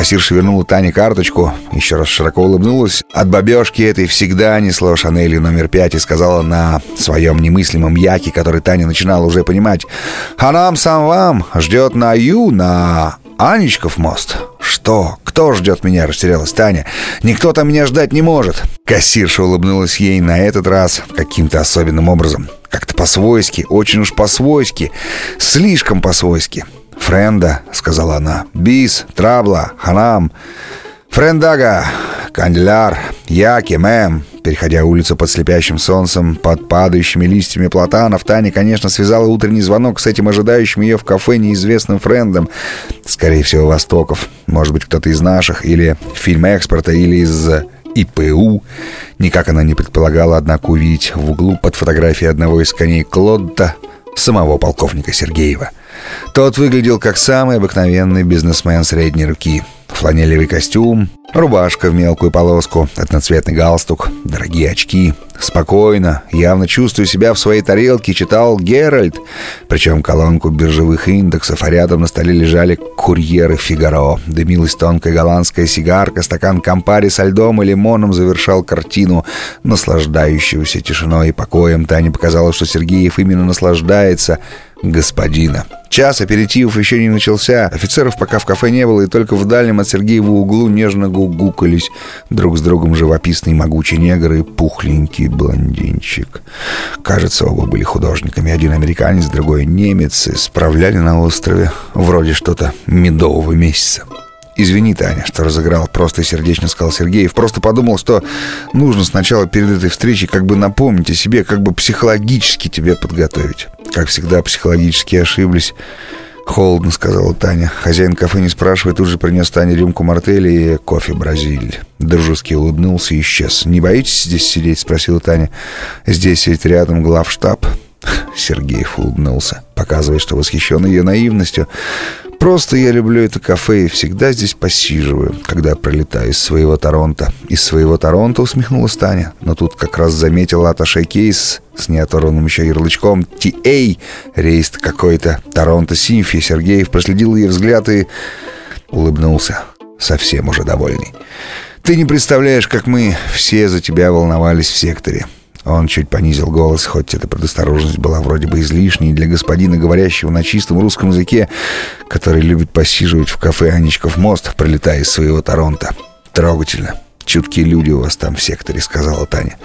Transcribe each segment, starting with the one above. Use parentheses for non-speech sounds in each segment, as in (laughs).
Кассирша вернула Тане карточку, еще раз широко улыбнулась. От бабешки этой всегда несло Шанели номер пять и сказала на своем немыслимом яке, который Таня начинала уже понимать. «А нам сам вам ждет на Ю, на Анечков мост». «Что? Кто ждет меня?» — растерялась Таня. «Никто там меня ждать не может». Кассирша улыбнулась ей на этот раз каким-то особенным образом. Как-то по-свойски, очень уж по-свойски, слишком по-свойски. «Френда», — сказала она, — «бис, трабла, ханам». «Френдага, канделяр, яки, мэм». Переходя улицу под слепящим солнцем, под падающими листьями платанов, Таня, конечно, связала утренний звонок с этим ожидающим ее в кафе неизвестным френдом. Скорее всего, Востоков. Может быть, кто-то из наших, или фильм экспорта, или из ИПУ. Никак она не предполагала, однако, увидеть в углу под фотографией одного из коней Клодда самого полковника Сергеева. Тот выглядел как самый обыкновенный бизнесмен средней руки. Фланелевый костюм, рубашка в мелкую полоску, одноцветный галстук, дорогие очки. Спокойно, явно чувствуя себя в своей тарелке, читал Геральт, причем колонку биржевых индексов, а рядом на столе лежали курьеры Фигаро. Дымилась тонкая голландская сигарка, стакан кампари со льдом и лимоном завершал картину, наслаждающегося тишиной и покоем. Таня показала, что Сергеев именно наслаждается господина. Час аперитивов еще не начался, офицеров пока в кафе не было, и только в дальнем от Сергеева углу нежно гугукались друг с другом живописный могучий негр и пухленький блондинчик. Кажется, оба были художниками. Один американец, другой немец, и справляли на острове вроде что-то медового месяца. «Извини, Таня, что разыграл», — просто сердечно сказал Сергеев. «Просто подумал, что нужно сначала перед этой встречей как бы напомнить о себе, как бы психологически тебя подготовить». Как всегда, психологически ошиблись. «Холодно», — сказала Таня. Хозяин кафе не спрашивая, тут же принес Тане рюмку мартели и кофе «Бразиль». Дружески улыбнулся и исчез. «Не боитесь здесь сидеть?» — спросила Таня. «Здесь ведь рядом главштаб». (laughs) Сергеев улыбнулся, показывая, что восхищен ее наивностью. Просто я люблю это кафе и всегда здесь посиживаю, когда пролетаю из своего Торонто. Из своего Торонто усмехнулась Таня, но тут как раз заметила аташе кейс с неоторванным еще ярлычком «TA», рейс какой-то, Торонто Симфи. Сергеев проследил ее взгляд и улыбнулся, совсем уже довольный. «Ты не представляешь, как мы все за тебя волновались в секторе. Он чуть понизил голос, хоть эта предосторожность была вроде бы излишней для господина, говорящего на чистом русском языке, который любит посиживать в кафе «Анечков мост», пролетая из своего Торонто. «Трогательно. Чуткие люди у вас там в секторе», — сказала Таня.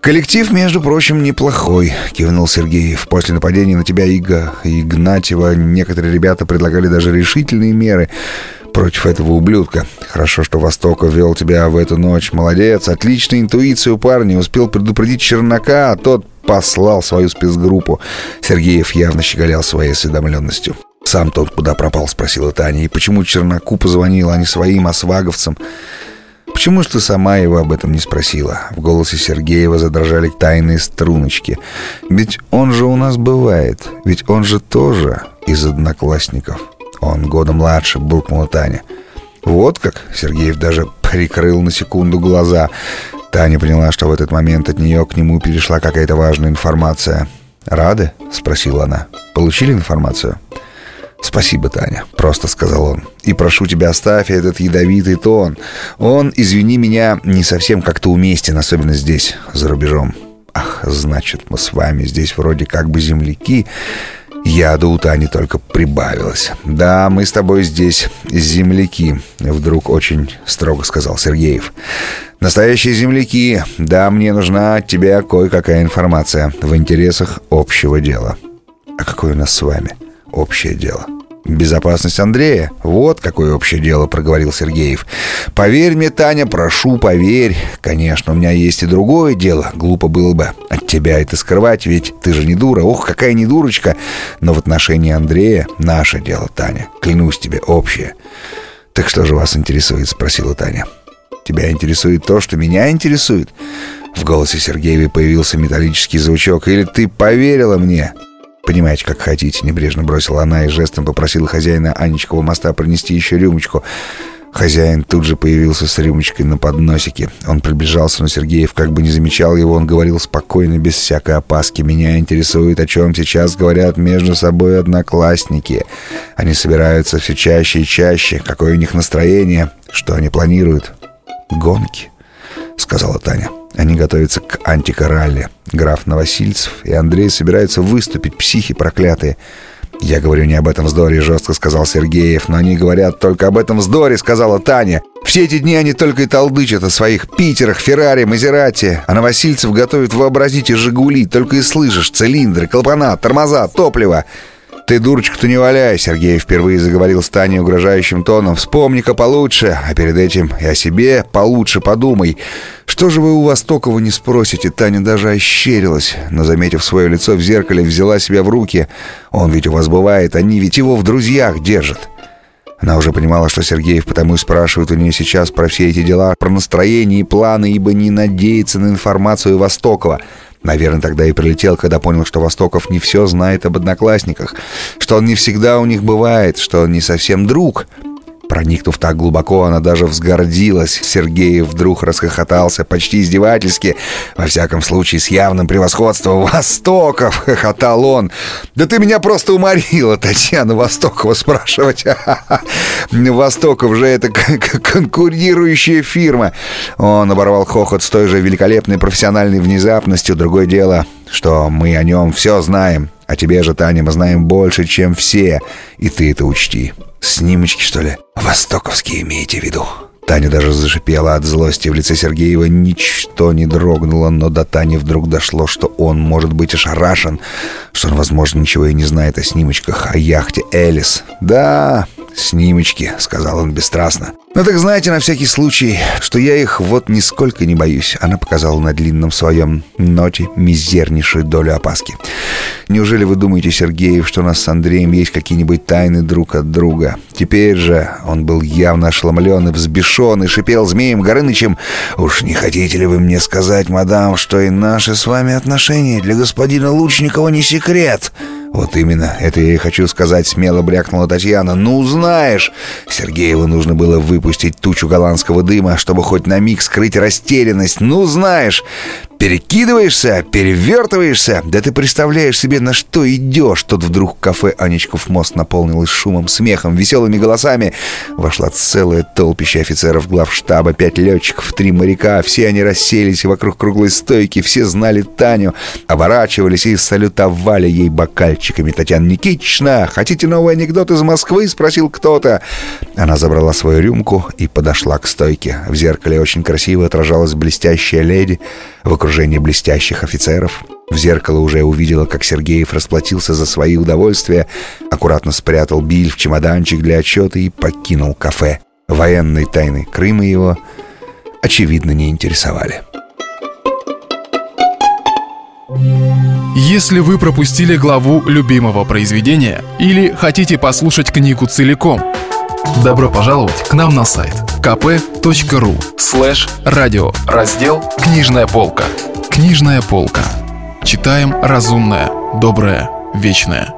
«Коллектив, между прочим, неплохой», — кивнул Сергеев. «После нападения на тебя Иго и Игнатьева некоторые ребята предлагали даже решительные меры против этого ублюдка. Хорошо, что Востоков вел тебя в эту ночь. Молодец, отличная интуиция у парня. Успел предупредить Чернака, а тот послал свою спецгруппу. Сергеев явно щеголял своей осведомленностью. «Сам тот куда пропал?» — спросила Таня. «И почему Чернаку позвонил, а не своим осваговцам?» «Почему ж ты сама его об этом не спросила?» В голосе Сергеева задрожали тайные струночки. «Ведь он же у нас бывает. Ведь он же тоже из одноклассников». «Он года младше», — буркнула Таня. «Вот как?» — Сергеев даже прикрыл на секунду глаза. Таня поняла, что в этот момент от нее к нему перешла какая-то важная информация. «Рады?» — спросила она. «Получили информацию?» «Спасибо, Таня», — просто сказал он. «И прошу тебя, оставь этот ядовитый тон. Он, извини меня, не совсем как-то уместен, особенно здесь, за рубежом. Ах, значит, мы с вами здесь вроде как бы земляки. Яду у Тани только прибавилось. «Да, мы с тобой здесь земляки», — вдруг очень строго сказал Сергеев. «Настоящие земляки. Да, мне нужна от тебя кое-какая информация в интересах общего дела». «А какое у нас с вами общее дело?» «Безопасность Андрея? Вот какое общее дело», — проговорил Сергеев. «Поверь мне, Таня, прошу, поверь. Конечно, у меня есть и другое дело. Глупо было бы от тебя это скрывать, ведь ты же не дура. Ох, какая не дурочка. Но в отношении Андрея наше дело, Таня. Клянусь тебе, общее». «Так что же вас интересует?» — спросила Таня. «Тебя интересует то, что меня интересует?» В голосе Сергеева появился металлический звучок. «Или ты поверила мне?» «Понимаете, как хотите», — небрежно бросила она и жестом попросила хозяина Анечкового моста принести еще рюмочку. Хозяин тут же появился с рюмочкой на подносике. Он приближался, но Сергеев как бы не замечал его. Он говорил спокойно, без всякой опаски. «Меня интересует, о чем сейчас говорят между собой одноклассники. Они собираются все чаще и чаще. Какое у них настроение? Что они планируют?» «Гонки», — сказала Таня. Они готовятся к антикоралле. Граф Новосильцев и Андрей собираются выступить, психи проклятые. «Я говорю не об этом вздоре», — жестко сказал Сергеев. «Но они говорят только об этом вздоре», — сказала Таня. «Все эти дни они только и толдычат о своих Питерах, Феррари, Мазерати. А Новосильцев готовит вообразите «Жигули». Только и слышишь цилиндры, клапана, тормоза, топливо. «Ты, дурочка-то, не валяй!» Сергей впервые заговорил с Таней угрожающим тоном. «Вспомни-ка получше, а перед этим и о себе получше подумай. Что же вы у Востокова не спросите?» Таня даже ощерилась, но, заметив свое лицо в зеркале, взяла себя в руки. «Он ведь у вас бывает, они ведь его в друзьях держат». Она уже понимала, что Сергеев потому и спрашивает у нее сейчас про все эти дела, про настроение и планы, ибо не надеется на информацию Востокова — Наверное, тогда и прилетел, когда понял, что Востоков не все знает об одноклассниках, что он не всегда у них бывает, что он не совсем друг, Проникнув так глубоко, она даже взгордилась. Сергей вдруг расхохотался, почти издевательски. Во всяком случае, с явным превосходством. «Востоков!» — хохотал он. «Да ты меня просто уморила, Татьяна Востокова, спрашивать. (laughs) Востоков же это конкурирующая фирма». Он оборвал хохот с той же великолепной профессиональной внезапностью. Другое дело, что мы о нем все знаем. А тебе же, Таня, мы знаем больше, чем все. И ты это учти. Снимочки, что ли? Востоковские имеете в виду? Таня даже зашипела от злости. В лице Сергеева ничто не дрогнуло, но до Тани вдруг дошло, что он может быть ошарашен, что он, возможно, ничего и не знает о снимочках, о яхте «Элис». «Да, снимочки», — сказал он бесстрастно. «Ну так знаете, на всякий случай, что я их вот нисколько не боюсь». Она показала на длинном своем ноте мизернейшую долю опаски. «Неужели вы думаете, Сергеев, что у нас с Андреем есть какие-нибудь тайны друг от друга? Теперь же он был явно ошеломлен и взбешен, и шипел змеем Горынычем. «Уж не хотите ли вы мне сказать, мадам, что и наши с вами отношения для господина Лучникова не секрет?» «Вот именно, это я и хочу сказать», — смело брякнула Татьяна. «Ну, знаешь!» Сергееву нужно было выпустить тучу голландского дыма, чтобы хоть на миг скрыть растерянность. «Ну, знаешь!» Перекидываешься, перевертываешься, да ты представляешь себе, на что идешь. Тут вдруг кафе Анечков мост наполнилось шумом, смехом, веселыми голосами. Вошла целая толпища офицеров главштаба, пять летчиков, три моряка. Все они расселись вокруг круглой стойки, все знали Таню, оборачивались и салютовали ей бокальчиками. Татьяна Никитична, хотите новый анекдот из Москвы? Спросил кто-то. Она забрала свою рюмку и подошла к стойке. В зеркале очень красиво отражалась блестящая леди в окружении блестящих офицеров. В зеркало уже увидела, как Сергеев расплатился за свои удовольствия, аккуратно спрятал биль в чемоданчик для отчета и покинул кафе. Военные тайны Крыма его, очевидно, не интересовали. Если вы пропустили главу любимого произведения или хотите послушать книгу целиком, добро пожаловать к нам на сайт kp.ru слэш радио раздел «Книжная полка». Книжная полка. Читаем разумное, доброе, вечное.